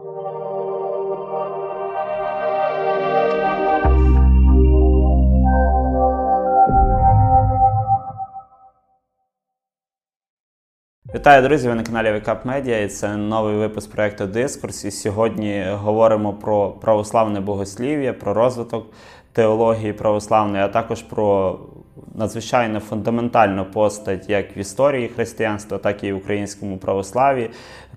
Вітаю, друзі! Ви на каналі Вікап Медіа і це новий випуск проєкту Дискурс. І сьогодні говоримо про православне богослів'я, про розвиток теології православної, а також про надзвичайно фундаментальну постать як в історії християнства, так і в українському православі.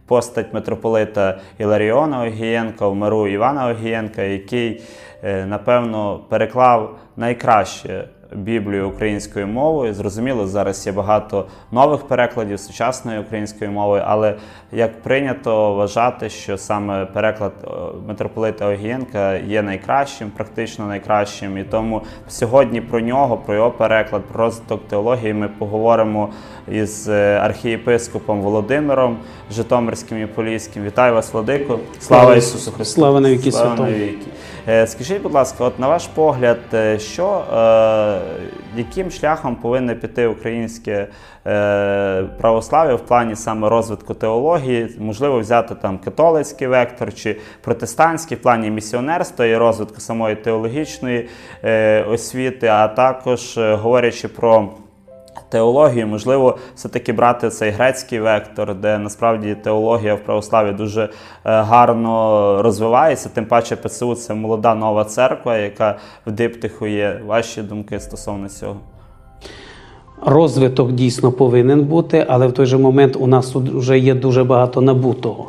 Постать митрополита Іларіона Огієнка, в миру Івана Огієнка, який, е, напевно, переклав найкраще Біблію українською мовою. Зрозуміло, зараз є багато нових перекладів сучасної української мови, але як прийнято вважати, що саме переклад е, митрополита Огієнка є найкращим, практично найкращим. І тому сьогодні про нього, про його переклад, про розвиток теології ми поговоримо із е, архієпископом Володимиром Житомирським і Поліським. Вітаю вас, Владико! Слава Ісусу Христу! Слава навіки святому! Е, скажіть, будь ласка, от на ваш погляд, е, що е, яким шляхом повинне піти українське православ'я в плані саме розвитку теології? Можливо, взяти там католицький вектор чи протестантський в плані місіонерства і розвитку самої теологічної освіти, а також говорячи про теологію, можливо, все-таки брати цей грецький вектор, де насправді теологія в православі дуже е, гарно розвивається. Тим паче ПЦУ це молода нова церква, яка в диптиху є. Ваші думки стосовно цього? Розвиток дійсно повинен бути, але в той же момент у нас тут вже є дуже багато набутого.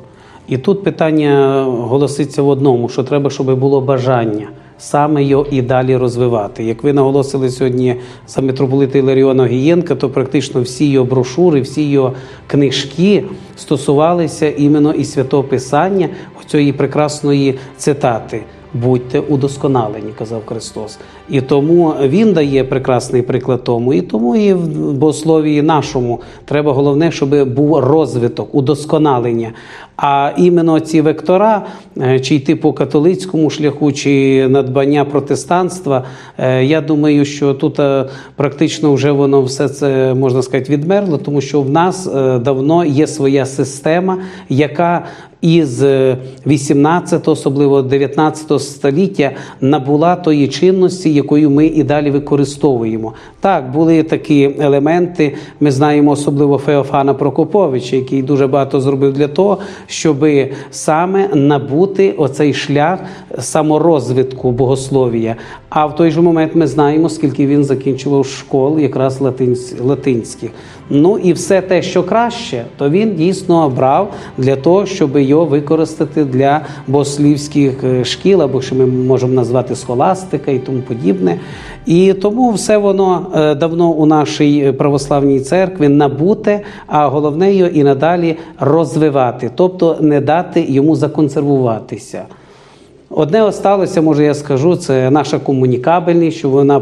І тут питання голоситься в одному: що треба, щоб було бажання саме його і далі розвивати. Як ви наголосили сьогодні за митрополита Іларіона Гієнка, то практично всі його брошури, всі його книжки стосувалися іменно і святого Писання, цієї прекрасної цитати. Будьте удосконалені, казав Христос. І тому Він дає прекрасний приклад тому. І тому і в богословії нашому треба головне, щоб був розвиток, удосконалення. А іменно ці вектора, е, чи йти по католицькому шляху, чи надбання протестанства, е, я думаю, що тут е, практично вже воно все це можна сказати відмерло, тому що в нас давно є своя система, яка із 18, особливо 19 століття набула тої чинності, якою ми і далі використовуємо. Так, були такі елементи. Ми знаємо особливо Феофана Прокоповича, який дуже багато зробив для того, щоб саме набути оцей шлях саморозвитку богослов'я. А в той же момент ми знаємо, скільки він закінчував школ, якраз латинських. Ну і все те, що краще, то він дійсно брав для того, щоб його використати для богослівських е, шкіл, або що ми можемо назвати схоластика і тому подібне. І тому все воно е, давно у нашій православній церкві набуте, а головне його і надалі розвивати, тобто не дати йому законсервуватися. Одне осталося, може я скажу, це наша комунікабельність, що вона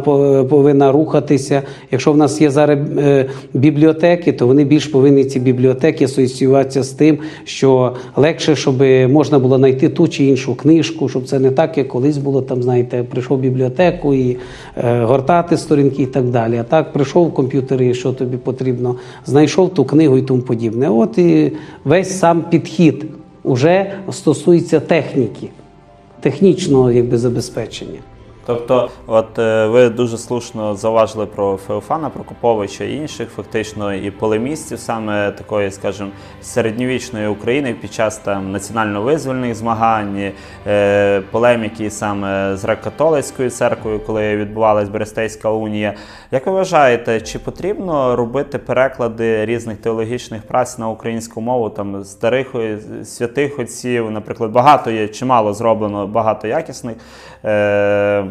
повинна рухатися. Якщо в нас є зараз е, бібліотеки, то вони більш повинні ці бібліотеки асоціюватися з тим, що легше, щоб можна було знайти ту чи іншу книжку, щоб це не так, як колись було там, знаєте, прийшов в бібліотеку і е, гортати сторінки і так далі. А так прийшов в комп'ютери, що тобі потрібно, знайшов ту книгу і тому подібне. От і весь сам підхід уже стосується техніки технічного якби, забезпечення. Тобто, от е, ви дуже слушно зауважили про Феофана Прокоповича і інших, фактично, і полемістів саме такої, скажімо, середньовічної України під час там національно-визвольних змагань, е, полеміки саме з греко-католицькою церквою, коли відбувалась Берестейська унія. Як ви вважаєте, чи потрібно робити переклади різних теологічних праць на українську мову, там старих святих отців, наприклад, багато є чимало зроблено, багато якісних. Е,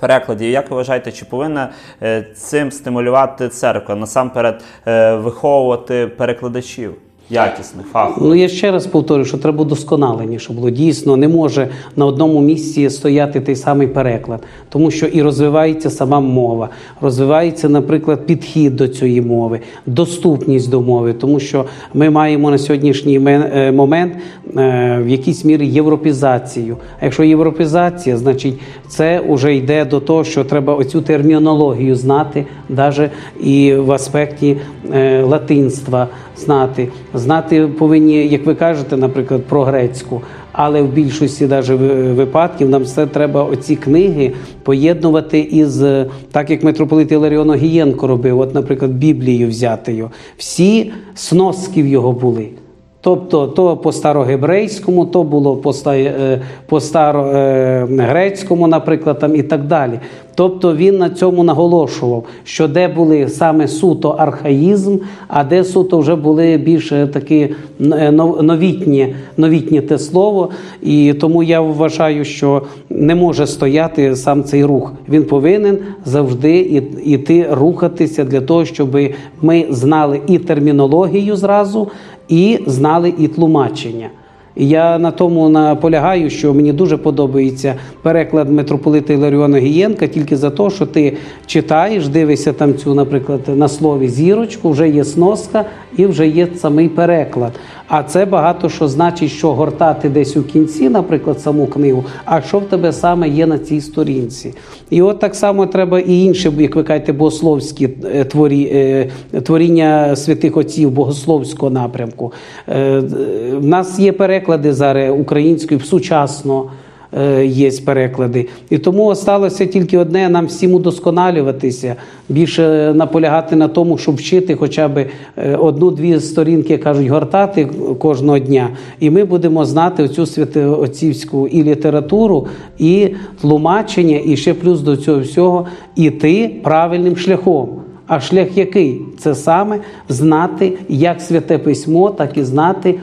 перекладі. Як ви вважаєте, чи повинна е, цим стимулювати церква насамперед е, виховувати перекладачів? Якісних фахових. Ну я ще раз повторюю, що треба удосконалення, щоб було дійсно не може на одному місці стояти той самий переклад, тому що і розвивається сама мова, розвивається, наприклад, підхід до цієї мови, доступність до мови, тому що ми маємо на сьогоднішній е, момент в якійсь мірі європізацію. А якщо європізація, значить це вже йде до того, що треба оцю термінологію знати, навіть і в аспекті е, латинства знати. Знати повинні, як ви кажете, наприклад, про грецьку. Але в більшості даже випадків нам все треба оці книги поєднувати із е, так, як митрополит Іларіон Огієнко робив, от, наприклад, Біблію взяти його. Всі сноски в його були. Тобто, то по старогебрейському, то було по, е, по старогрецькому, наприклад, там і так далі. Тобто він на цьому наголошував, що де були саме суто архаїзм, а де суто вже були більше такі е, нов- новітні, те слово. І тому я вважаю, що не може стояти сам цей рух. Він повинен завжди іти рухатися для того, щоб ми знали і термінологію зразу, і знали і тлумачення. Я на тому наполягаю, що мені дуже подобається переклад митрополита Іларіона Гієнка тільки за те, що ти читаєш, дивишся там цю, наприклад, на слові зірочку, вже є сноска і вже є самий переклад. А це багато що значить, що гортати десь у кінці, наприклад, саму книгу, а що в тебе саме є на цій сторінці. І от так само треба і інше, як ви кажете, богословські е, творі, е, творіння святих отців богословського напрямку. Е, В нас є переклади зараз українською сучасно. е, Є переклади, і тому осталося тільки одне: нам всім удосконалюватися, більше наполягати на тому, щоб вчити хоча б е, одну-дві сторінки, кажуть, гортати кожного дня. І ми будемо знати оцю святоотцівську і літературу, і тлумачення, і ще плюс до цього всього іти правильним шляхом. А шлях який? Це саме знати як святе письмо, так і знати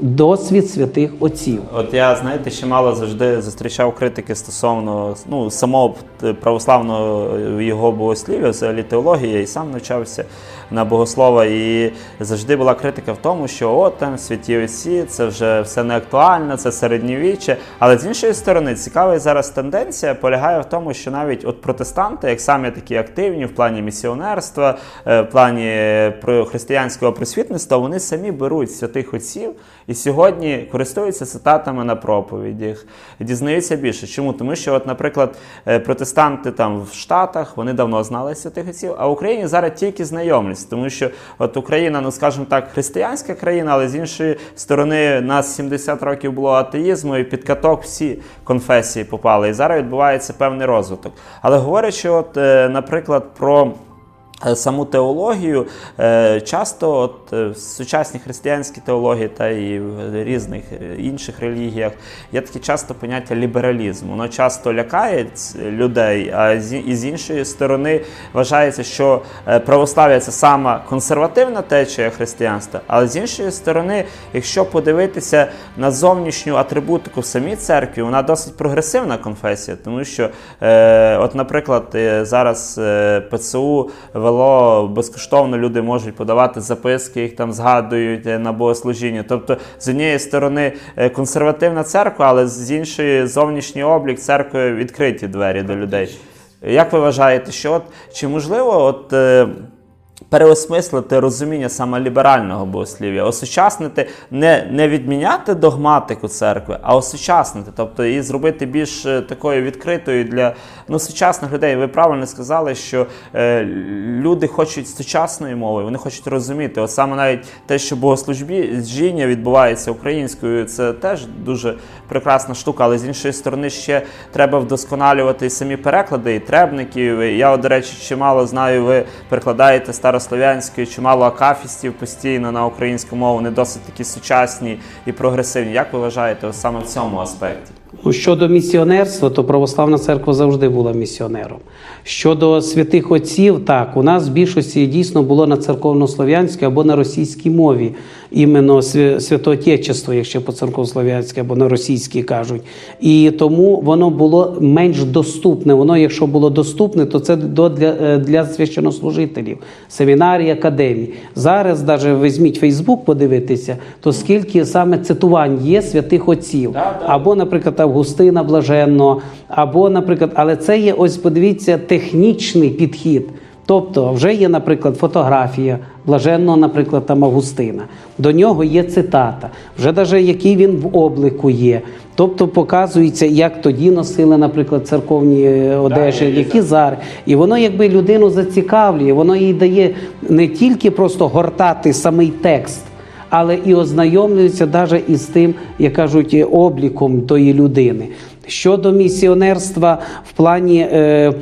досвід святих отців. От я, знаєте, ще мало завжди зустрічав критики стосовно ну, самого православного його богослів'я, взагалі теології, і сам навчався на богослова. І завжди була критика в тому, що от там святі отці, це вже все не актуально, це середньовіччя. Але з іншої сторони, цікава зараз тенденція полягає в тому, що навіть от протестанти, як самі такі активні в плані місіонерства, е, в плані християнського просвітництва, вони самі беруть святих отців і сьогодні користуються цитатами на проповідях, дізнаються більше. Чому? Тому що, от, наприклад, е, протестанти там в Штатах вони давно знали святих отців, а в Україні зараз тільки знайомляться, тому що от Україна, ну скажімо так, християнська країна, але з іншої сторони, нас 70 років було атеїзму, і під каток всі конфесії попали. І зараз відбувається певний розвиток. Але говорячи, от, е, наприклад, про Саму теологію е, часто от, е, в сучасній християнській теології та і в різних е, інших релігіях є таке часто поняття лібералізму. Воно часто лякає людей, а з, іншої сторони вважається, що е, православ'я це сама консервативна течія християнства, але з іншої сторони, якщо подивитися на зовнішню атрибутику в самій церкві, вона досить прогресивна конфесія, тому що, е, от, наприклад, е, зараз е, ПЦУ вело безкоштовно, люди можуть подавати записки, їх там згадують е, на богослужіння. Тобто, з однієї сторони е, консервативна церква, але з іншої зовнішній облік церкви відкриті двері до людей. Як ви вважаєте, що от чи можливо от. Переосмислити розуміння саме ліберального богослів'я, осучаснити, не, не відміняти догматику церкви, а осучаснити, тобто її зробити більш е, такою відкритою для ну, сучасних людей. Ви правильно сказали, що е, люди хочуть сучасної мови, вони хочуть розуміти. От саме навіть те, що богослужіння відбувається українською, це теж дуже прекрасна штука, але з іншої сторони ще треба вдосконалювати самі переклади, і требників. Я, до речі, чимало знаю, ви перекладаєте старослов'янською, чимало акафістів постійно на українську мову, вони досить такі сучасні і прогресивні. Як ви вважаєте, саме в цьому аспекті? Ну, щодо місіонерства, то православна церква завжди була місіонером. Щодо святих отців, так, у нас в більшості дійсно було на церковнослов'янській або на російській мові, іменно свя- святоотечество, якщо по церковнослов'янській або на російській кажуть. І тому воно було менш доступне. Воно, якщо було доступне, то це для, е, для священнослужителів, семінарій, академій. Зараз, навіть візьміть Фейсбук, подивитися, то скільки саме цитувань є святих отців, або, наприклад, Августина Блаженного, або, наприклад, але це є ось подивіться технічний підхід. Тобто, вже є, наприклад, фотографія блаженного, наприклад, там Августина. До нього є цитата, вже навіть який він в облику є. Тобто показується, як тоді носили, наприклад, церковні е, одежі, є, які зараз. І воно якби людину зацікавлює, воно їй дає не тільки просто гортати самий текст, але і ознайомлюються навіть із тим, як кажуть, е, обліком тої людини. Щодо місіонерства в плані е,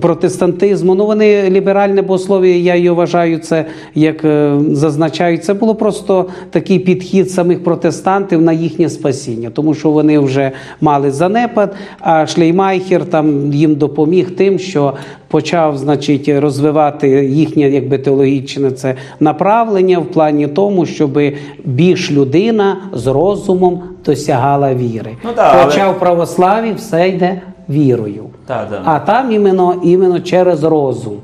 протестантизму, ну вони ліберальне богослов'я, я її вважаю, це як е, зазначають, це було просто такий підхід самих протестантів на їхнє спасіння, тому що вони вже мали занепад, а Шлейєрмахер там їм допоміг тим, що почав, значить, розвивати їхнє якби теологічне це направлення в плані тому, щоб більш людина з розумом досягала віри. Ну да, але- в православі все йде вірою. Так, так. А там іменно, іменно через розум,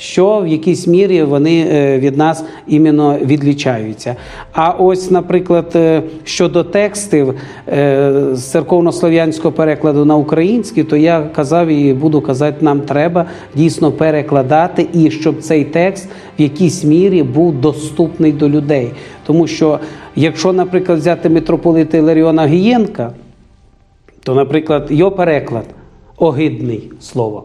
що в якійсь мірі вони е, від нас іменно відлічаються. А ось, наприклад, е, щодо текстів е, з церковнослов'янського перекладу на український, то я казав і буду казати, нам треба дійсно перекладати, і щоб цей текст в якійсь мірі був доступний до людей. Тому що, якщо, наприклад, взяти митрополита Іларіона Гієнка, то, наприклад, його переклад огидний слово.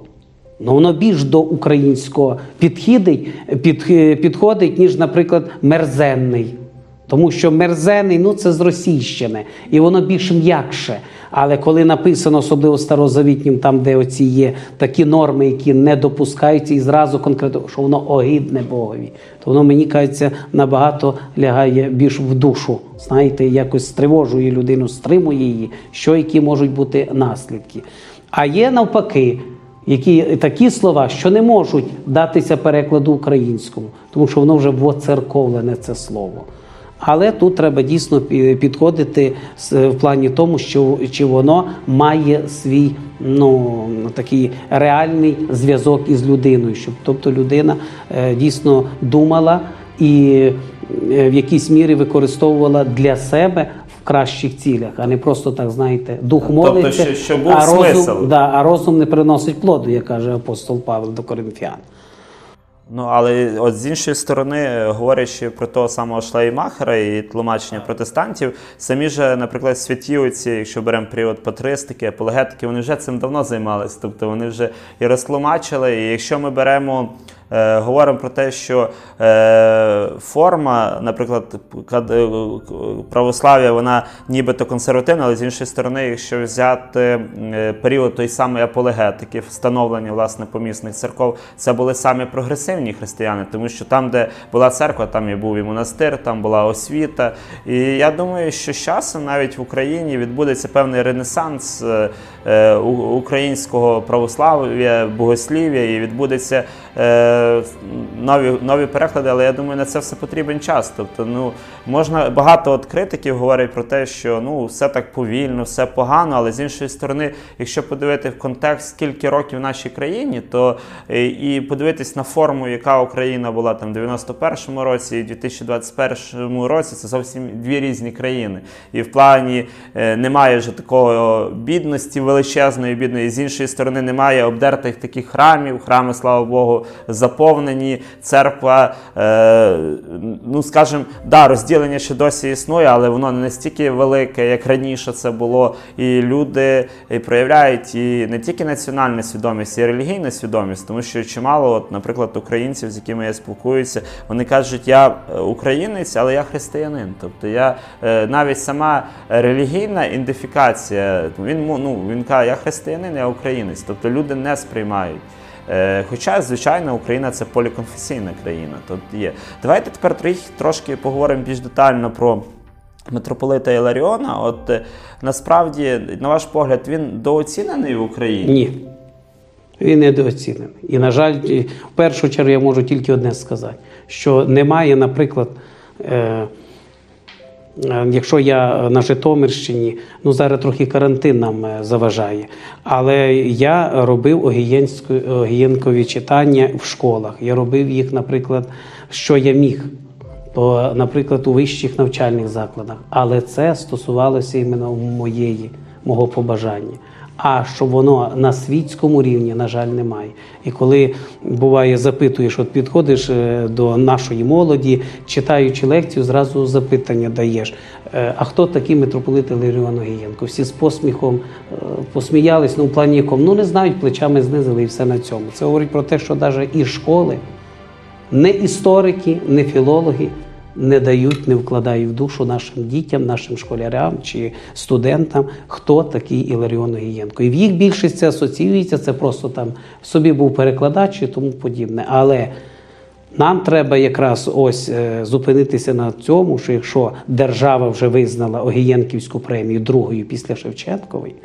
Ну, воно більш до українського підходить, під, підходить, ніж, наприклад, мерзенний. Тому що мерзений ну, це з російщини, і воно більш м'якше. Але коли написано, особливо старозавітнім, там, де оці є такі норми, які не допускаються, і зразу конкретно, що воно огидне Богові, то воно мені кажеться набагато лягає більш в душу. Знаєте, якось стривожує людину, стримує її, що які можуть бути наслідки. А є навпаки. Які такі слова, що не можуть датися перекладу українському, тому що воно вже воцерковлене це слово. Але тут треба дійсно підходити в плані тому, що чи воно має свій ну такий реальний зв'язок із людиною, щоб тобто людина е, дійсно думала і е, в якійсь мірі використовувала для себе кращих цілях, а не просто так знаєте, дух Тобто, молиться, що- був а розум, смисл. да, а розум не приносить плоду, як каже апостол Павло до Коринфян. Ну, але от з іншої сторони, говорячи про того самого Шлеймахера і тлумачення протестантів, самі ж, наприклад, святі оці, якщо беремо період патристики, апологетики, вони вже цим давно займалися. Тобто вони вже і розтлумачили. І якщо ми беремо, е, говоримо про те, що е, форма, наприклад, е, православ'я, вона нібито консервативна, але з іншої сторони, якщо взяти е, період той самої апологетики, встановлення власне помісних церков, це були самі прогресивні християни, тому що там, де була церква, там і був і монастир, там була освіта. І я думаю, що з часом навіть в Україні відбудеться певний ренесанс українського православ'я, богослів'я, і відбудеться е, нові, нові переклади, але я думаю, на це все потрібен час. Тобто, ну можна багато от критиків говорять про те, що ну все так повільно, все погано, але з іншої сторони, якщо подивити в контекст, скільки років в нашій країні, то е, і подивитись на форму, яка Україна була там в 91-му році і в 2021 році, це зовсім дві різні країни. І в плані е, немає вже такого бідності величезної бідної. З іншої сторони, немає обдертих таких храмів. Храми, слава Богу, заповнені. Церква, е, ну скажімо, да, розділення ще досі існує, але воно не настільки велике, як раніше це було. І люди і проявляють і не тільки національну свідомість, і релігійну свідомість, тому що чимало, от, наприклад, українців, з якими я спілкуюся, вони кажуть, я е, українець, але я християнин. Тобто я е, навіть сама релігійна ідентифікація, він ну він каже, я християнин, я українець. Тобто люди не сприймають. Е, Хоча, звичайно, Україна це поліконфесійна країна. Тут є. Давайте тепер трошки поговоримо більш детально про митрополита Іларіона. От е, насправді, на ваш погляд, він дооцінений в Україні? Ні. Він недооцінений. І, на жаль, в першу чергу я можу тільки одне сказати: що немає, наприклад, е, якщо я на Житомирщині, ну зараз трохи карантин нам е, заважає, але я робив огієнкові читання в школах. Я робив їх, наприклад, що я міг. По, наприклад, у вищих навчальних закладах, але це стосувалося іменно моєї, мого побажання. А щоб воно на світському рівні, на жаль, немає. І коли буває, запитуєш, от підходиш е, до нашої молоді, читаючи лекцію, зразу запитання даєш. е, А хто такий митрополит Іларіон Огієнко? Всі з посміхом е, посміялись, ну в плані якому? Ну не знають, плечами знизили і все на цьому. Це говорить про те, що навіть і школи, не історики, не філологи не дають, не вкладають в душу нашим дітям, нашим школярям чи студентам, хто такий Іларіон Огієнко. І в їх більшість це асоціюється, це просто там собі був перекладач і тому подібне. Але нам треба якраз ось е, зупинитися на цьому, що якщо держава вже визнала Огієнківську премію другою після Шевченкової,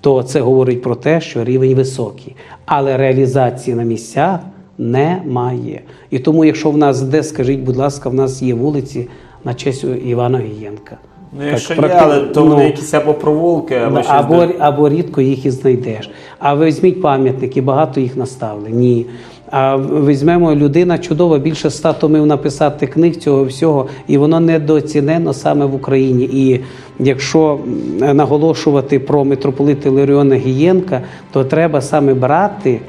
то це говорить про те, що рівень високий, але реалізації на місцях немає. І тому, якщо в нас де, скажіть, будь ласка, в нас є вулиці на честь Івана Гієнка. Ну, якщо Так, є, але то ну, вони якісь або провулки, або Да, щось. або, де- або рідко їх і знайдеш. А візьміть пам'ятники, багато їх наставили. Ні. А візьмемо людина чудова, більше ста томів написати книг цього всього, і воно недооцінено саме в Україні. І якщо наголошувати про митрополита Іларіона Гієнка, то треба саме брати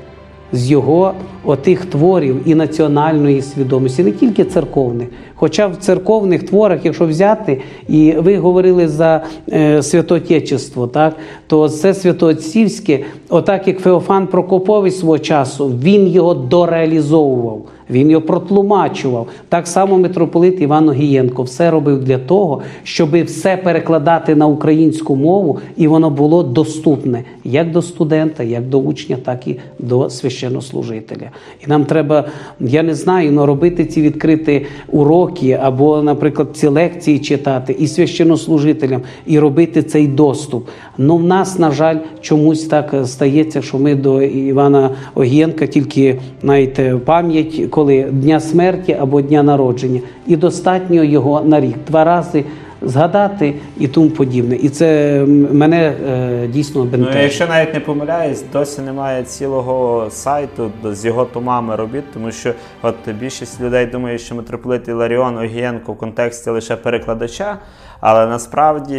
з його отих творів і національної свідомості, не тільки церковних. Хоча в церковних творах, якщо взяти, і ви говорили за е, святотечество, так то це святоотцівське, отак як Феофан Прокопович свого часу, він його дореалізовував. Він його протлумачував. Так само митрополит Іван Огієнко все робив для того, щоб все перекладати на українську мову, і воно було доступне як до студента, як до учня, так і до священнослужителя. І нам треба, я не знаю, ну, робити ці відкриті уроки або, наприклад, ці лекції читати і священнослужителям, і робити цей доступ. Ну, в нас, на жаль, чомусь так стається, що ми до Івана Огієнка тільки знаєте, пам'ять, коли дня смерті або дня народження, і достатньо його на рік два рази. Згадати і тому подібне, і це мене е, дійсно Ну, якщо навіть не помиляюсь, досі немає цілого сайту з його томами робіт, тому що от більшість людей думає, що митрополит Іларіон Огієнко в контексті лише перекладача, але насправді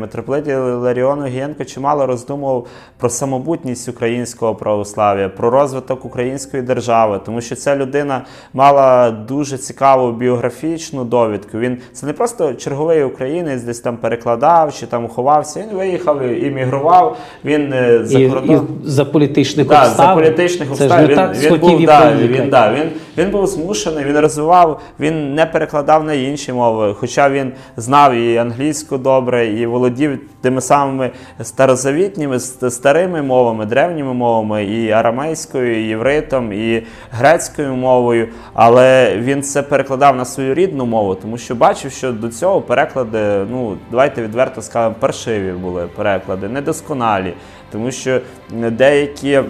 митрополит Іларіон Огієнко чимало роздумував про самобутність українського православ'я, про розвиток української держави, тому що ця людина мала дуже цікаву біографічну довідку. Він це не просто черговий українець, десь там перекладав чи там ховався. Він виїхав і мігрував. Він е, за і, кордон. і за політичних Да, обставин. за політичних Це обставин він, так він, схотів був, да, він, да, він, він був змушений, він розвивав, він не перекладав на інші мови, хоча він знав і англійську добре, і володів тими самими старозавітніми, старими мовами, древніми мовами, і арамейською, і євритом, і грецькою мовою. Але він це перекладав на свою рідну мову, тому що бачив, що до цього переклади, ну давайте відверто скажемо, паршиві були переклади, недосконалі, тому що деякі.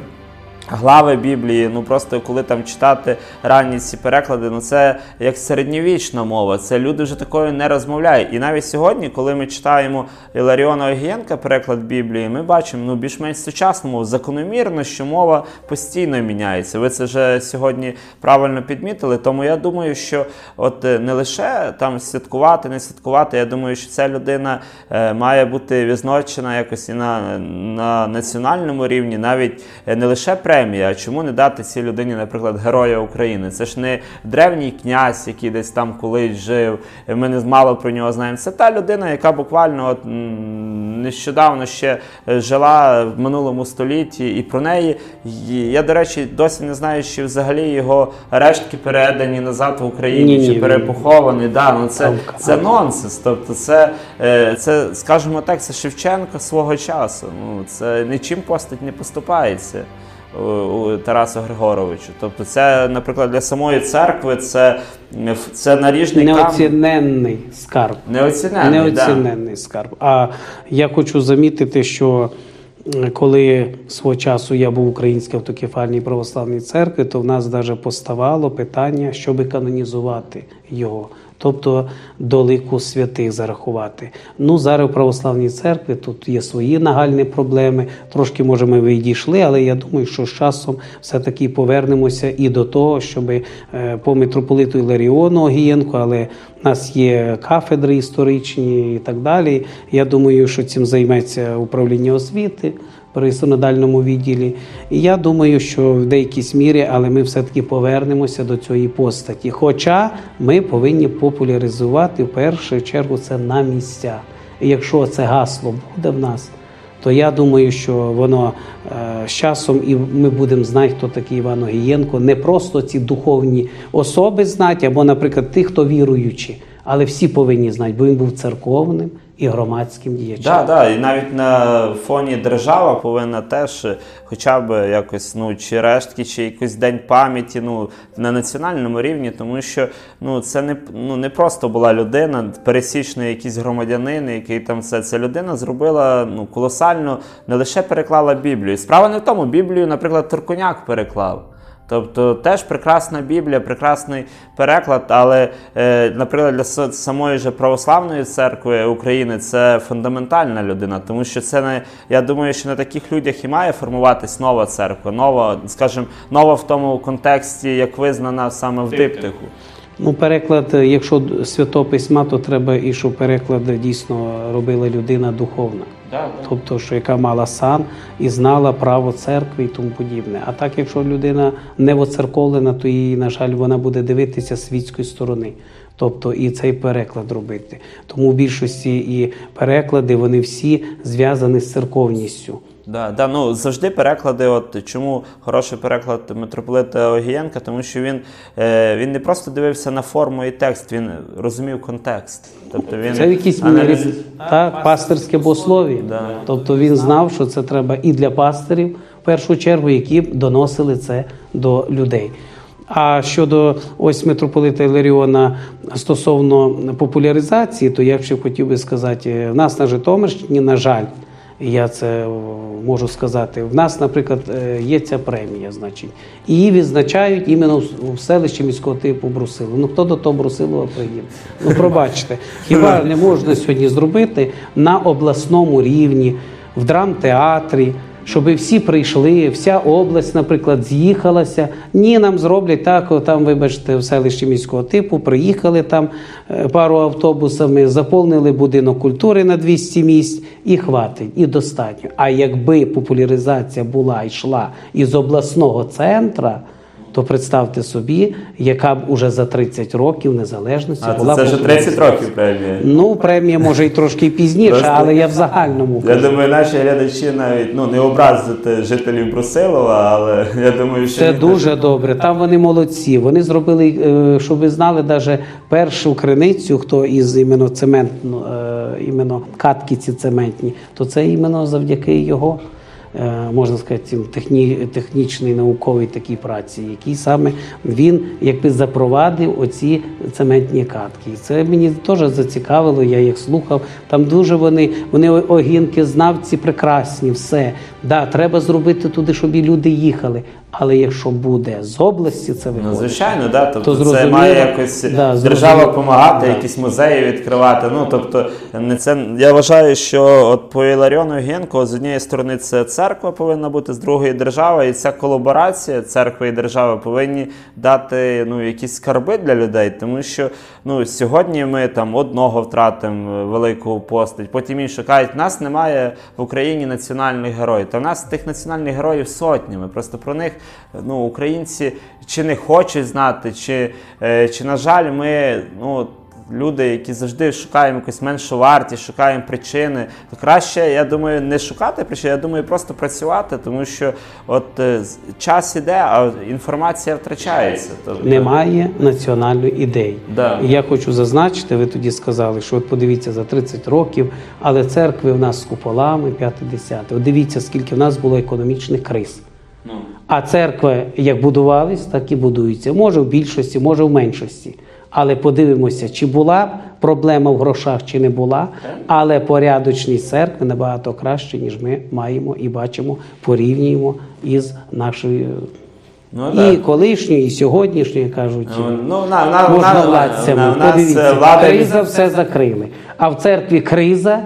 Глави Біблії, ну просто коли там читати ранні ці переклади, ну це як середньовічна мова. Це люди вже такою не розмовляють. І навіть сьогодні, коли ми читаємо Іларіона Огієнка, переклад Біблії, ми бачимо ну більш-менш сучасну мову. Закономірно, що мова постійно міняється. Ви це вже сьогодні правильно підмітили. Тому я думаю, що от е, не лише там святкувати, не святкувати. Я думаю, що ця людина е, має бути відзначена якось і на, на національному рівні, навіть е, не лише премія. Чому не дати цій людині, наприклад, Героя України? Це ж не древній князь, який десь там колись жив. Ми не мало про нього знаємо. Це та людина, яка буквально от, нещодавно ще е, жила в минулому столітті, і про неї я, до речі, досі не знаю, чи взагалі його рештки передані назад в Україні, Ні-ні, чи він- перепоховані. Да, ну це, це нонсенс. Тобто, це, е, це, скажімо так, це Шевченко свого часу. Ну, це нічим постать не поступається. Тарасу Григоровичу. Тобто, це, наприклад, для самої церкви це, це наріжний. Неоціненний скарб. Неоціненний, да. Неоціненний скарб. А я хочу замітити, що коли свого часу я був в Українській автокефальній православній церкві, то в нас навіть поставало питання, щоб канонізувати його. Тобто до лику святих зарахувати. Ну зараз в православній церкві тут є свої нагальні проблеми. Трошки може ми відійшли, але я думаю, що з часом все-таки повернемося і до того, щоб е, по митрополиту Іларіону Огієнку, але в нас є кафедри історичні і так далі. Я думаю, що цим займеться управління освіти при синодальному відділі. І я думаю, що в деякійсь мірі, але ми все-таки повернемося до цієї постаті. Хоча ми повинні популяризувати в першу чергу це на місцях. І якщо це гасло буде в нас, то я думаю, що воно е, з часом і ми будемо знати, хто такий Іван Огієнко. Не просто ці духовні особи знати, або, наприклад, ті, хто віруючі, але всі повинні знати, бо він був церковним і громадським діячем. Да, да, і навіть на фоні держава повинна теж хоча б якось, ну, чи рештки, чи якийсь день пам'яті ну, на національному рівні, тому що ну, це не, ну, не просто була людина, пересічний якийсь громадянин, який там все. Ця людина зробила ну, колосально, не лише переклала Біблію. Справа не в тому, Біблію, наприклад, Туркуняк переклав. Тобто теж прекрасна Біблія, прекрасний переклад, але, е, наприклад, для самої ж православної церкви України це фундаментальна людина, тому що це не я думаю, що на таких людях і має формуватись нова церква, нова, скажімо, нова в тому контексті, як визнана саме в диптиху. Ну, переклад, якщо святого письма, то треба і щоб переклад дійсно робила людина духовна. Тобто, що яка мала сан і знала право церкви і тому подібне. А так, якщо людина не воцерковлена, то її, на жаль, вона буде дивитися світської сторони. Тобто і цей переклад робити. Тому в більшості і переклади вони всі зв'язані з церковністю. Да, да, ну завжди переклади. От чому хороший переклад митрополита Огієнка, тому що він, е, він не просто дивився на форму і текст, він розумів контекст. Тобто він Це в якійсь мірі аналіз- так, пастирське богослов'я. Да. Тобто він знав, що це треба і для пастирів, в першу чергу, які б доносили це до людей. А щодо ось митрополита Іларіона стосовно популяризації, то я ще хотів би сказати, в нас на Житомирщині, на жаль, я це можу сказати. В нас, наприклад, е, є ця премія, значить, її відзначають іменно в селищі міського типу Брусило. Ну хто до того Брусилова приїде? Ну пробачте, хіба не можна сьогодні зробити на обласному рівні, в драмтеатрі, щоб всі прийшли, вся область, наприклад, з'їхалася. Ні, нам зроблять так, там, вибачте, в селищі міського типу, приїхали там е, пару автобусами, заповнили будинок культури на 200 місць і хватить, і достатньо. А якби популяризація була йшла із обласного центра, то представте собі, яка б уже за 30 років незалежності А, була це, вже 30 років премія. Ну, премія може і трошки пізніше, Просто- але я в загальному Я кажу. думаю, наші глядачі навіть ну не образити жителів Брусилова, але я думаю, що Це дуже добре. Там вони молодці. Вони зробили, е, щоб ви знали, навіть першу криницю, хто із іменно цемент, ну, е, іменно катки ці цементні, то це іменно завдяки його. Е, Можна сказати, техні, технічний науковій такій праці, який саме він якби запровадив оці цементні катки. І це мені теж зацікавило, я їх слухав. Там дуже вони, вони огінки, знавці прекрасні, все. Да, треба зробити туди, щоб і люди їхали. Але якщо буде з області, це Ну, звичайно, да. Тобто То це має якось Да, держава допомагати, Да. якісь музеї відкривати. Ну тобто, не це я вважаю, що от по Іларіону Генко з однієї сторони це церква повинна бути, з другої держава, і ця колаборація церкви і держави повинні дати ну якісь скарби для людей, тому що ну сьогодні ми там одного втратимо е, великого постать, потім інші кажуть, нас немає в Україні національних героїв. Та в нас тих національних героїв сотнями. Просто про них ну українці чи не хочуть знати, чи, е, чи на жаль, ми ну. Люди, які завжди шукаємо якусь меншу вартість, шукаємо причини, то краще, я думаю, не шукати причин, я думаю, просто працювати, тому що от е, час іде, а інформація втрачається. Тобто, Немає національної ідеї. Да. І я хочу зазначити, ви тоді сказали, що от подивіться за 30 років, але церкви в нас з куполами 5-10. От дивіться, скільки в нас було економічних криз. Ну, А церкви як будувались, так і будуються. Може в більшості, може в меншості. Але подивимося, чи була проблема в грошах, чи не була. Але порядочність церкви набагато краще, ніж ми маємо і бачимо, порівнюємо із нашою ну, і да. колишньою, і сьогоднішньою кажуть. Ну, ну, на, на, Можна на, владцями. на, в нас Подивіться, е, влада криза все закрили. А в церкві криза,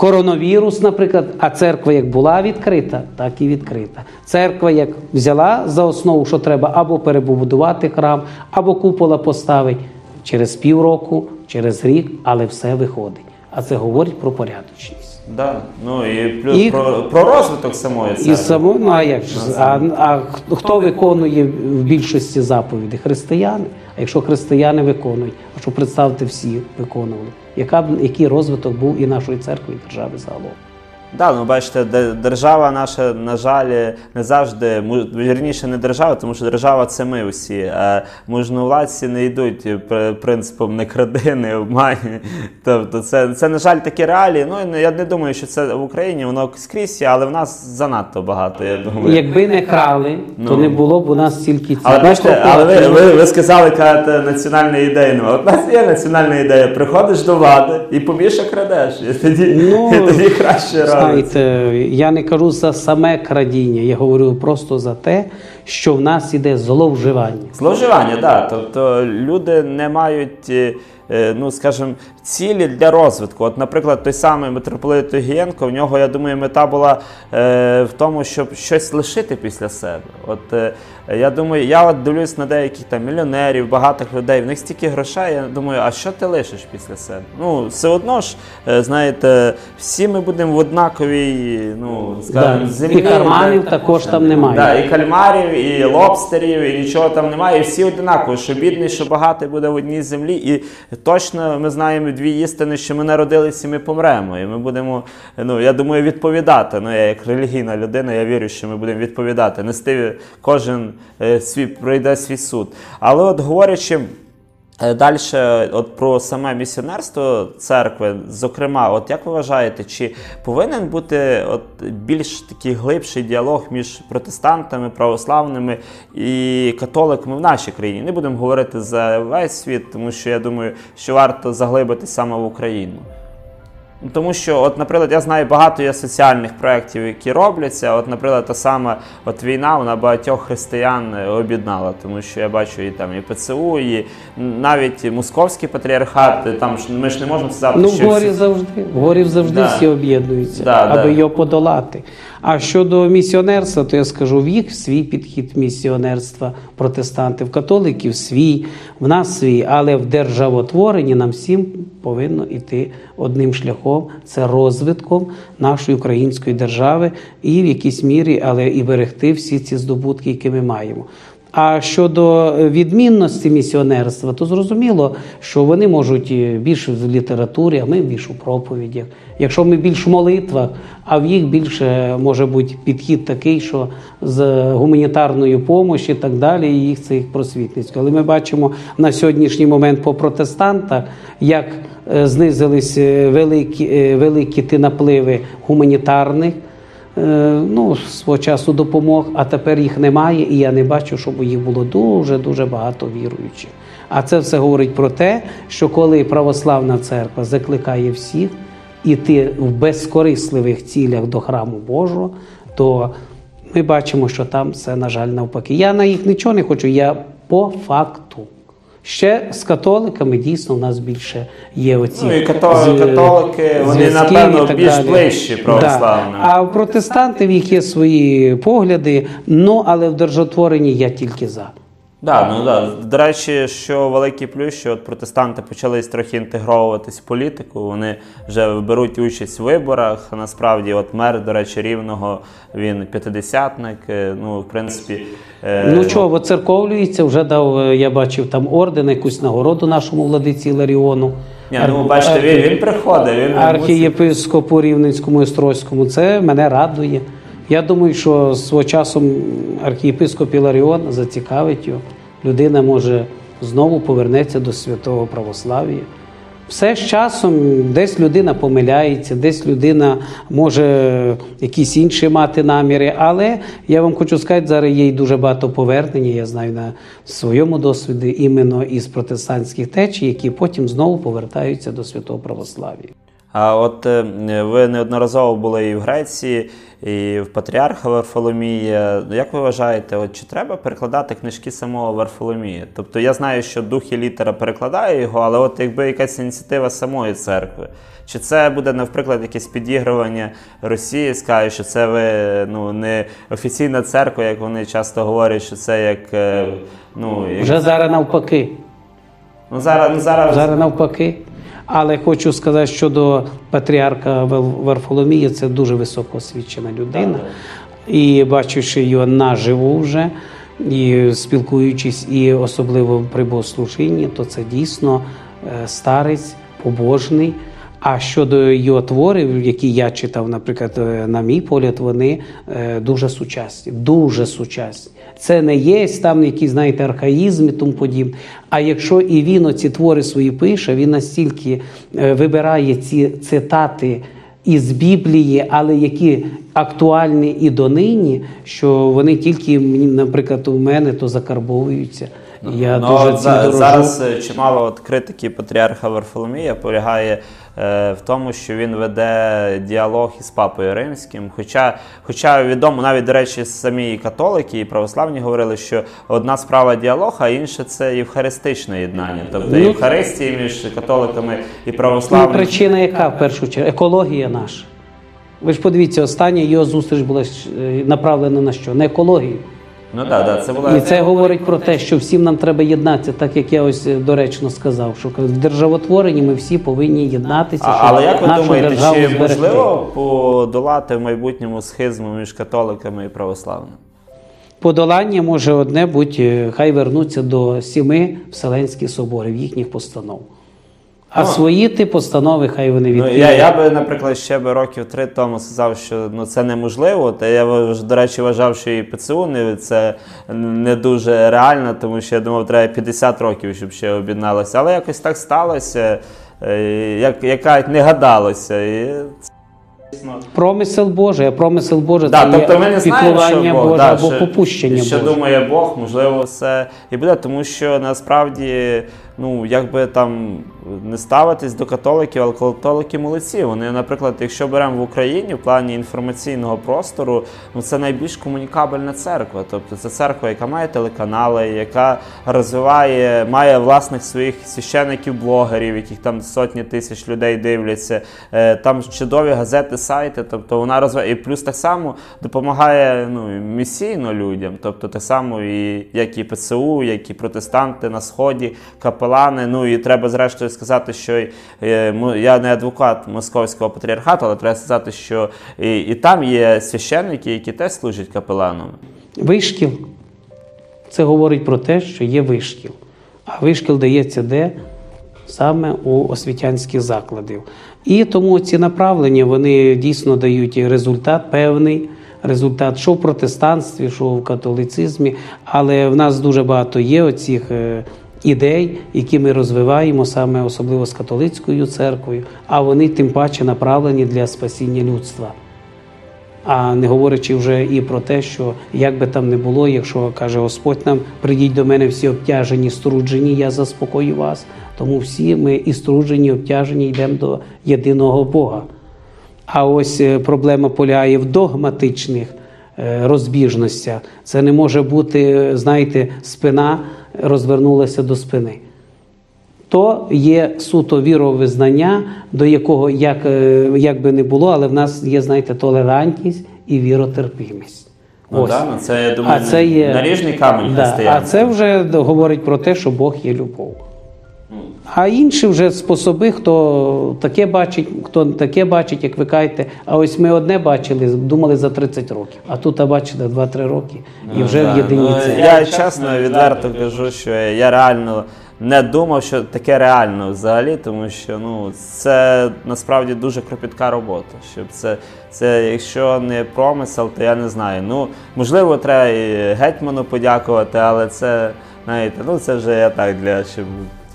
коронавірус, наприклад, а церква як була відкрита, так і відкрита. Церква як взяла за основу, що треба або перебудувати храм, або купола поставить через півроку, через рік, але все виходить. а це говорить про порядочність. Да. Ну і плюс І- про, про розвиток самої церкви. І само, ну а як? А, а хто- хто виконує в більшості заповідей? Християни. А якщо християни виконують, а що представте всі виконували, яка б який розвиток був і нашої церкви, і держави загалом? Да, ну бачите, де- держава наша, на жаль, не завжди вірніше не держава, тому що держава це ми усі. А можновладці не йдуть пр- принципом не кради, не обмані. Тобто, це, це на жаль, такі реалії. Ну я не думаю, що це в Україні воно скрізь але в нас занадто багато. Я думаю. Якби не крали, то Ну. не було б у нас стільки цих Але бачите, але ви, ви, ви сказали, кажете, національної ідеї немає. От у нас є національна ідея. Приходиш до влади і побільше крадеш. І тоді, Ну, і тоді краще робиться. Знаєте, я не кажу за саме крадіння, я говорю просто за те, що в нас іде зловживання. Зловживання, так. Да. Тобто люди не мають, е, е, ну скажімо, цілі для розвитку. От, наприклад, той самий митрополит Огієнко, в нього, я думаю, мета була е, в тому, щоб щось лишити після себе. От е, я думаю, я от дивлюсь на деяких там мільйонерів, багатих людей, в них стільки грошей. Я думаю, а що ти лишиш після себе? Ну, все одно ж, е, знаєте, всі ми будемо в однаковій, ну, скажімо, Да. землі. І карманів також там немає. Да, і кальмарів, і лобстерів, і нічого там немає. І всі одинакові, що бідний, що багатий буде в одній землі. І точно ми знаємо дві істини, що ми народилися і ми помремо. І ми будемо, ну я думаю, відповідати. Ну, я як релігійна людина, я вірю, що ми будемо відповідати. Нести кожен е, свій пройде свій суд. Але от говорячи. Далі, от про саме місіонерство церкви, зокрема, от як ви вважаєте, чи повинен бути от більш такий глибший діалог між протестантами, православними і католиками в нашій країні? Не будемо говорити за весь світ, тому що я думаю, що варто заглибити саме в Україну. Тому що, от, наприклад, я знаю багато є соціальних проєктів, які робляться. От, наприклад, та сама от війна вона багатьох християн е, об'єднала, тому що я бачу і там і ПЦУ, і навіть московський патріархат. е, Там ж ми ж не можемо сказати, Ну, в горі всі- завжди, в горі завжди Да. всі об'єднуються, Да, аби да. його подолати. А щодо місіонерства, то я скажу, в їх свій підхід місіонерства. Протестантів, католиків свій, в нас свій, але в державотворенні нам всім повинно йти одним шляхом. Це розвитком нашої української держави і в якійсь мірі, але і берегти всі ці здобутки, які ми маємо. А щодо відмінності місіонерства, то зрозуміло, що вони можуть е, більше в літературі, а ми більше у проповідях. Якщо ми більш в молитвах, а в їх більше може бути підхід такий, що з гуманітарної допомоги і так далі, і їх це їх просвітницько. Але ми бачимо на сьогоднішній момент по протестантах, як е, знизились е, великі, е, великі ті напливи гуманітарних е, ну, свого часу допомог, а тепер їх немає, і я не бачу, щоб їх було дуже-дуже багато віруючих. А це все говорить про те, що коли православна церква закликає всіх іти в безкорисливих цілях до храму Божого, то ми бачимо, що там все, на жаль, навпаки. Я на їх нічого не хочу, я по факту. Ще з католиками дійсно у нас більше є оці Ну, і като- з- католики, вони, напевно, більш далі. ближчі православні. Да. А в протестантів їх є свої погляди, ну але в держотворенні я тільки за. Да, ну да. До речі, що великий плюс, що от протестанти почали трохи інтегровуватись в політику. Вони вже беруть участь в виборах. Насправді, от мер, до речі, рівного він п'ятидесятник. е, Ну, в принципі, е, Ну чого, воцерковлюється, вже дав, е, я бачив там орден, якусь нагороду нашому владиці Ларіону. ні, ну бачите, він, він приходить. Він архієпископу Рівненському і Острозькому. Це мене радує. Я думаю, що свого часом архієпископ Іларіон зацікавить його. Людина може знову повернеться до святого православ'я. Все з часом десь людина помиляється, десь людина може якісь інші мати наміри. Але я вам хочу сказати, зараз є й дуже багато повернення. Я знаю на своєму досвіді іменно із протестантських течій, які потім знову повертаються до святого православ'я. А от е, ви неодноразово були і в Греції, і в Патріарха Варфоломія. Як ви вважаєте, от чи треба перекладати книжки самого Варфоломія? Тобто я знаю, що дух і літера перекладає його, але от якби якась ініціатива самої церкви. Чи це буде, наприклад, якесь підігрування Росії, скаже, що це ви ну не офіційна церква, як вони часто говорять, що це як е, ну як Вже зараз навпаки. ну зараз ну зараз Зараз навпаки. Але хочу сказати, щодо патріарха Варфоломія, це дуже високоосвічена людина. І бачивши його наживо вже, і спілкуючись, і особливо при богослужінні, то це дійсно е, старець, побожний. А щодо його творів, які я читав, наприклад, е, на мій погляд, вони е, дуже сучасні, дуже сучасні. Це не є там якісь, знаєте, архаїзм і тому подібне. А якщо і він оці твори свої пише, він настільки е, вибирає ці цитати із Біблії, але які актуальні і донині, що вони тільки мені, наприклад, у мене то закарбовуються. Я Ну, дуже за- дорожу. зараз чимало от критики патріарха Варфоломія полягає в тому, що він веде діалог із папою римським. Хоча, хоча відомо, навіть до речі, самі католики і православні говорили, що одна справа діалог, а інша це євхаристичне єднання. Тобто Ну, Євхаристії між католиками і Ну, православними. причина яка в першу чергу? Екологія наша. Ви ж подивіться, остання його зустріч була е, направлена на що? На екологію. Ну так, да, це була І це говорить про те, що всім нам треба єднатися, так як я ось е, доречно сказав, що в державотворенні ми всі повинні єднатися. А, щоб але як ви нашу думаєте, державу чи зберегти. можливо подолати в майбутньому схизму між католиками і православними? Подолання може одне бути, е, хай вернуться до сіми Вселенських соборів, їхніх постанов. А Ну, свої ті постанови, хай вони Ну, я, я би, наприклад, ще би років три тому сказав, що ну, це неможливо. Та я до речі вважав, що і ПЦУ не, це не дуже реально, тому що я думав, треба 50 років, щоб ще об'єдналося. Але якось так сталося, е, як, яка не гадалося. І Промисел Божий, а промисел Божий Да, це тобто ми не знаємо, що піклування Бог, Боже да, або що, попущення що Боже. думає Бог, можливо, все і буде, тому що насправді, ну як би там не ставитись до католиків, але католики молодці. Вони, наприклад, якщо беремо в Україні в плані інформаційного простору, ну це найбільш комунікабельна церква. Тобто це церква, яка має телеканали, яка розвиває, має власних своїх священиків-блогерів, яких там сотні тисяч людей дивляться. Е, Там чудові газети, сайти. Тобто вона розвиває і плюс так само допомагає ну, місійно людям. Тобто так само, і як і ПЦУ, як і протестанти на сході, капелани. Ну і треба зрештою сказати, що е, я не адвокат московського патріархату, але треба сказати, що і, і там є священники, які теж служать капеланами. Вишкіл. Це говорить про те, що є вишкіл. А вишкіл дається де? Саме у освітянських закладів. І тому ці направлення вони дійсно дають результат певний. Результат, що в протестанстві, що в католицизмі, але в нас дуже багато є оцих е, ідей, які ми розвиваємо саме особливо з католицькою церквою, а вони тим паче направлені для спасіння людства. А не говорячи вже і про те, що як би там не було, якщо каже Господь нам, прийдіть до мене всі обтяжені, струджені, я заспокою вас. Тому всі ми і струджені, обтяжені йдемо до єдиного Бога. А ось е, проблема полягає в догматичних е, розбіжностях. Це не може бути, е, знаєте, спина розвернулася до спини. То є суто віровизнання, до якого як, е, як би не було, але в нас є, знаєте, толерантність і віротерпімість. Ну, да, ну, це, я думаю, а це є, наріжний камінь да. А це вже говорить про те, що Бог є любов. А інші вже способи, хто таке бачить, хто таке бачить, як ви кажете. А ось ми одне бачили, думали за 30 років. А тут а бачите 2-3 роки і вже Да, в єдині ну. Я чесно відверто кажу, що я реально не думав, що таке реально взагалі, тому що ну це насправді дуже кропітка робота. Щоб це, це якщо не промисел, то я не знаю. Ну можливо, треба і гетьману подякувати, але це знаєте, ну це вже я так для щоб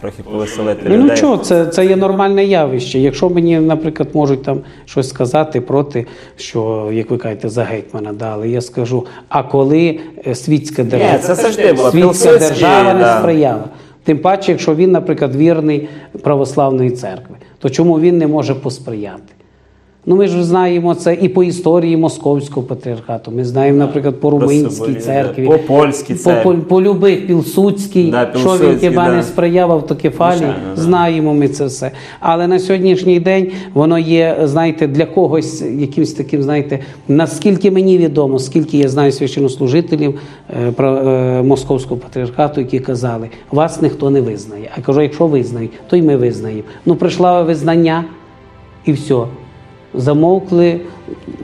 трохи повеселити Ну людей. нічого, це, це є нормальне явище. Якщо мені, наприклад, можуть там щось сказати проти, що, як ви кажете, за гетьмана дали, я скажу, а коли е, світська держава, це завжди була світська держава не да. сприяла. Тим паче, якщо він, наприклад, вірний православної церкви, то чому він не може посприяти? Ну, ми ж знаємо це і по історії московського патріархату. Ми знаємо, наприклад, по румунській церкві. По польській церкві. по, по любих Пілсудській, Да, що він хіба да. не сприяв автокефалії, Звичайно, знаємо ми це все. Але на сьогоднішній день воно є, знаєте, для когось якимось таким, знаєте, наскільки мені відомо, скільки я знаю священнослужителів е, про е, московського патріархату, які казали, вас ніхто не визнає. А кажу, якщо визнають, то й ми визнаємо. Ну, прийшла визнання і все. Замовкли,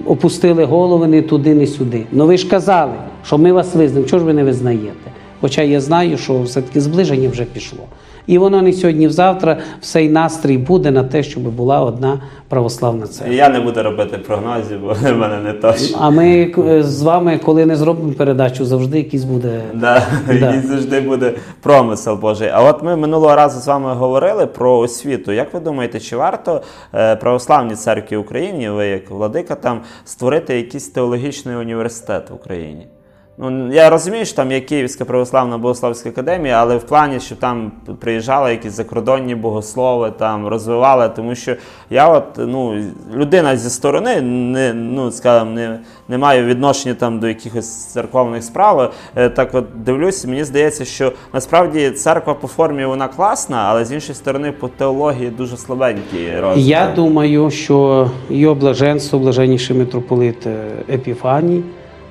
опустили голови не туди, не сюди. Ну ви ж казали, що ми вас визнаємо. Чого ж ви не визнаєте? Хоча я знаю, що все-таки зближення вже пішло. І воно не сьогодні, завтра все й настрій буде на те, щоб була одна православна церква. Я не буду робити прогнозів, бо в мене не точно. А ми е, з вами, коли не зробимо передачу, завжди якийсь буде. Да, Да. Завжди буде промисел Божий. А от ми минулого разу з вами говорили про освіту. Як ви думаєте, чи варто е, православній церкві в Україні, ви як владика, там створити якийсь теологічний університет в Україні? Ну, я розумію, що там є Київська православна богословська академія, але в плані, щоб там приїжджали якісь закордонні богослови, там розвивали, тому що я, от ну, людина зі сторони, не, ну, скажімо, не, не маю відношення там до якихось церковних справ. е, Так от дивлюся, мені здається, що насправді церква по формі вона класна, але з іншої сторони по теології дуже слабенький розвиток. Я думаю, що його блаженство, блаженніший митрополит е, Епіфаній,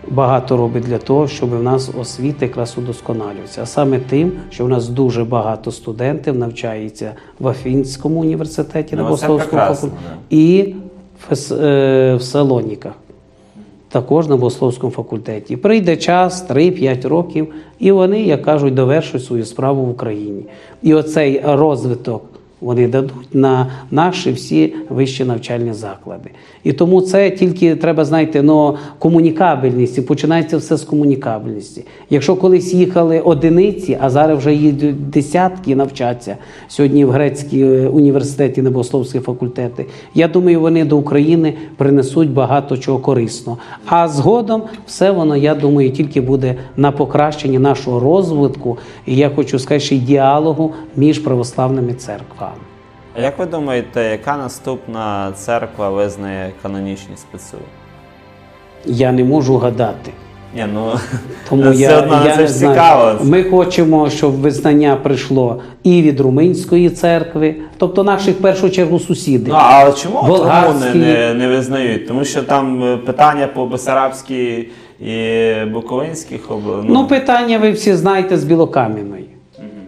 багато робить для того, щоб в нас освіта якраз удосконалювався. А саме тим, що в нас дуже багато студентів навчається в Афінському університеті на Ну, це Богословському факультеті і в, е, в Салоніках. Також на богословському факультеті. Прийде час, 3-5 років, і вони, як кажуть, довершують свою справу в Україні. І оцей розвиток вони дадуть на наші всі вищі навчальні заклади. І тому це тільки треба, знаєте, ну, комунікабельність. І починається все з комунікабельності. Якщо колись їхали одиниці, а зараз вже їдуть десятки навчаться сьогодні в грецькій е, університеті на богословські факультети, я думаю, вони до України принесуть багато чого корисного. А згодом все воно, я думаю, тільки буде на покращенні нашого розвитку. І я хочу сказати, ще й діалогу між православними церквами. А як ви думаєте, яка наступна церква визнає канонічність ПЦУ? Я не можу гадати. Ні, ну Тому я, одно я це не ж знаю. цікаво. Ми хочемо, щоб визнання прийшло і від румунської церкви, тобто наших в першу чергу сусідів. Ну, а чому от румуни не, не визнають? Тому що там е, питання по Бесарабській і Буковинських обл... Ну, питання ви всі знаєте з Білокам'яної.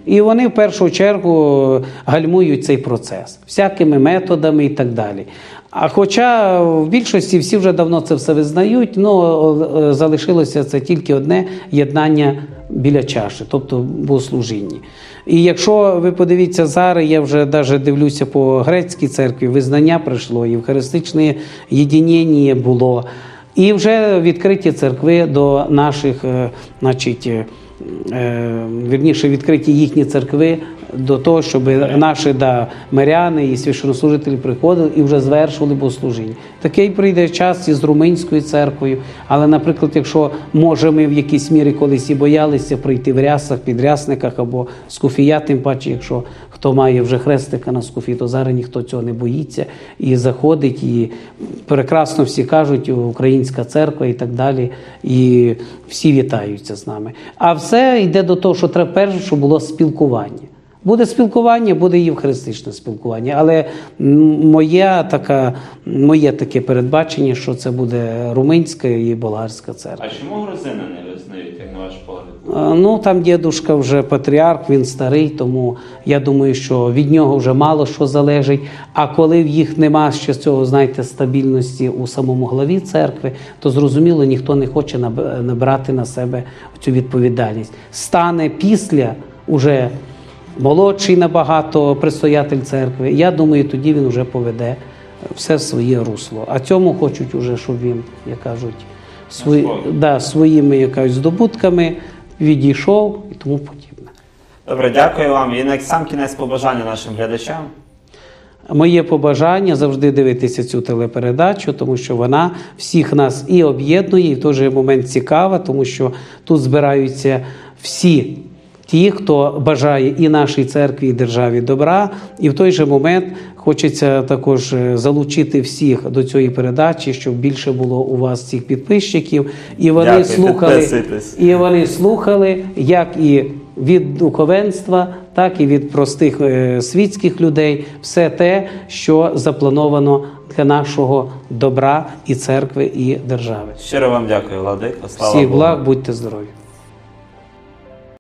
І вони в першу чергу гальмують цей процес всякими методами і так далі. А хоча в більшості всі вже давно це все визнають, ну е, залишилося це тільки одне єднання біля чаші, тобто богослужінні. І якщо ви подивіться зараз, я вже навіть дивлюся по грецькій церкві, визнання прийшло, євхаристичне єдинення було. І вже відкриті церкви до наших, е, значить, е, е, вірніше, відкриті їхні церкви до того, щоб наші да, миряни і священнослужителі приходили і вже звершували богослужіння. Такий прийде час і з румунською церквою. Але, наприклад, якщо може ми в якійсь мірі колись і боялися прийти в рясах, підрясниках або з тим паче, якщо хто має вже хрестика на скуфі, то зараз ніхто цього не боїться і заходить, і прекрасно всі кажуть, українська церква і так далі. І всі вітаються з нами. А все йде до того, що треба перше, що було спілкування. Буде спілкування, буде євхаристичне спілкування. Але моя така, моє таке передбачення, що це буде румунська і болгарська церква. А чому грузини не визнають, як на ваш погляд? Ну там дідушка вже патріарх, він старий, тому я думаю, що від нього вже мало що залежить. А коли в їх нема ще цього, знаєте, стабільності у самому главі церкви, то зрозуміло, ніхто не хоче набрати на себе цю відповідальність. Стане після уже молодший набагато предстоятель церкви. Я думаю, тоді він вже поведе все своє русло. А цьому хочуть уже, щоб він, як кажуть, свої, да, своїми якось здобутками відійшов і тому подібне. Добре, дякую вам. І на сам кінець побажання нашим глядачам. Моє побажання завжди дивитися цю телепередачу, тому що вона всіх нас і об'єднує, і в той же момент цікава, тому що тут збираються всі ті, хто бажає і нашій церкві, і державі добра. І в той же момент хочеться також е, залучити всіх до цієї передачі, щоб більше було у вас цих підписчиків. І вони Дякую, слухали, і вони слухали, як і від духовенства, так і від простих е, світських людей, все те, що заплановано для нашого добра і церкви, і держави. Щиро вам дякую, Владико. Слава Всіх благ, будьте здорові.